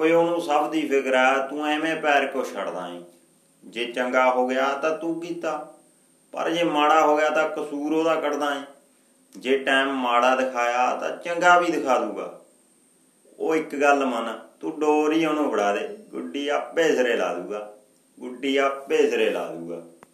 ਓਏ ਉਹਨੂੰ ਸਭ ਦੀ ਫਿਕਰ ਆ, ਤੂੰ ਐਵੇਂ ਪੈਰ ਕੋ ਛੱਡਦਾ ਏ? ਜੇ ਚੰਗਾ ਹੋ ਗਿਆ ਤਾਂ ਤੂੰ ਕੀਤਾ, ਪਰ ਜੇ ਮਾੜਾ ਹੋ ਗਿਆ ਤਾਂ ਕਸੂਰ ਉਹਦਾ ਕੱਢਦਾ ਏ। ਜੇ ਟਾਈਮ ਮਾੜਾ ਦਿਖਾਇਆ ਤਾਂ ਚੰਗਾ ਵੀ ਦਿਖਾ ਦੂਗਾ। ਉਹ ਇੱਕ ਗੱਲ ਮੰਨ, ਤੂੰ ਡੋਰ ਹੀ ਉਹਨੂੰ ਫੜਾ ਦੇ, ਗੁੱਡੀ ਆਪੇ ਸਿਰੇ ਲਾ ਦੂਗਾ, ਗੁੱਡੀ ਆਪੇ ਸਿਰੇ ਲਾ ਦੂਗਾ।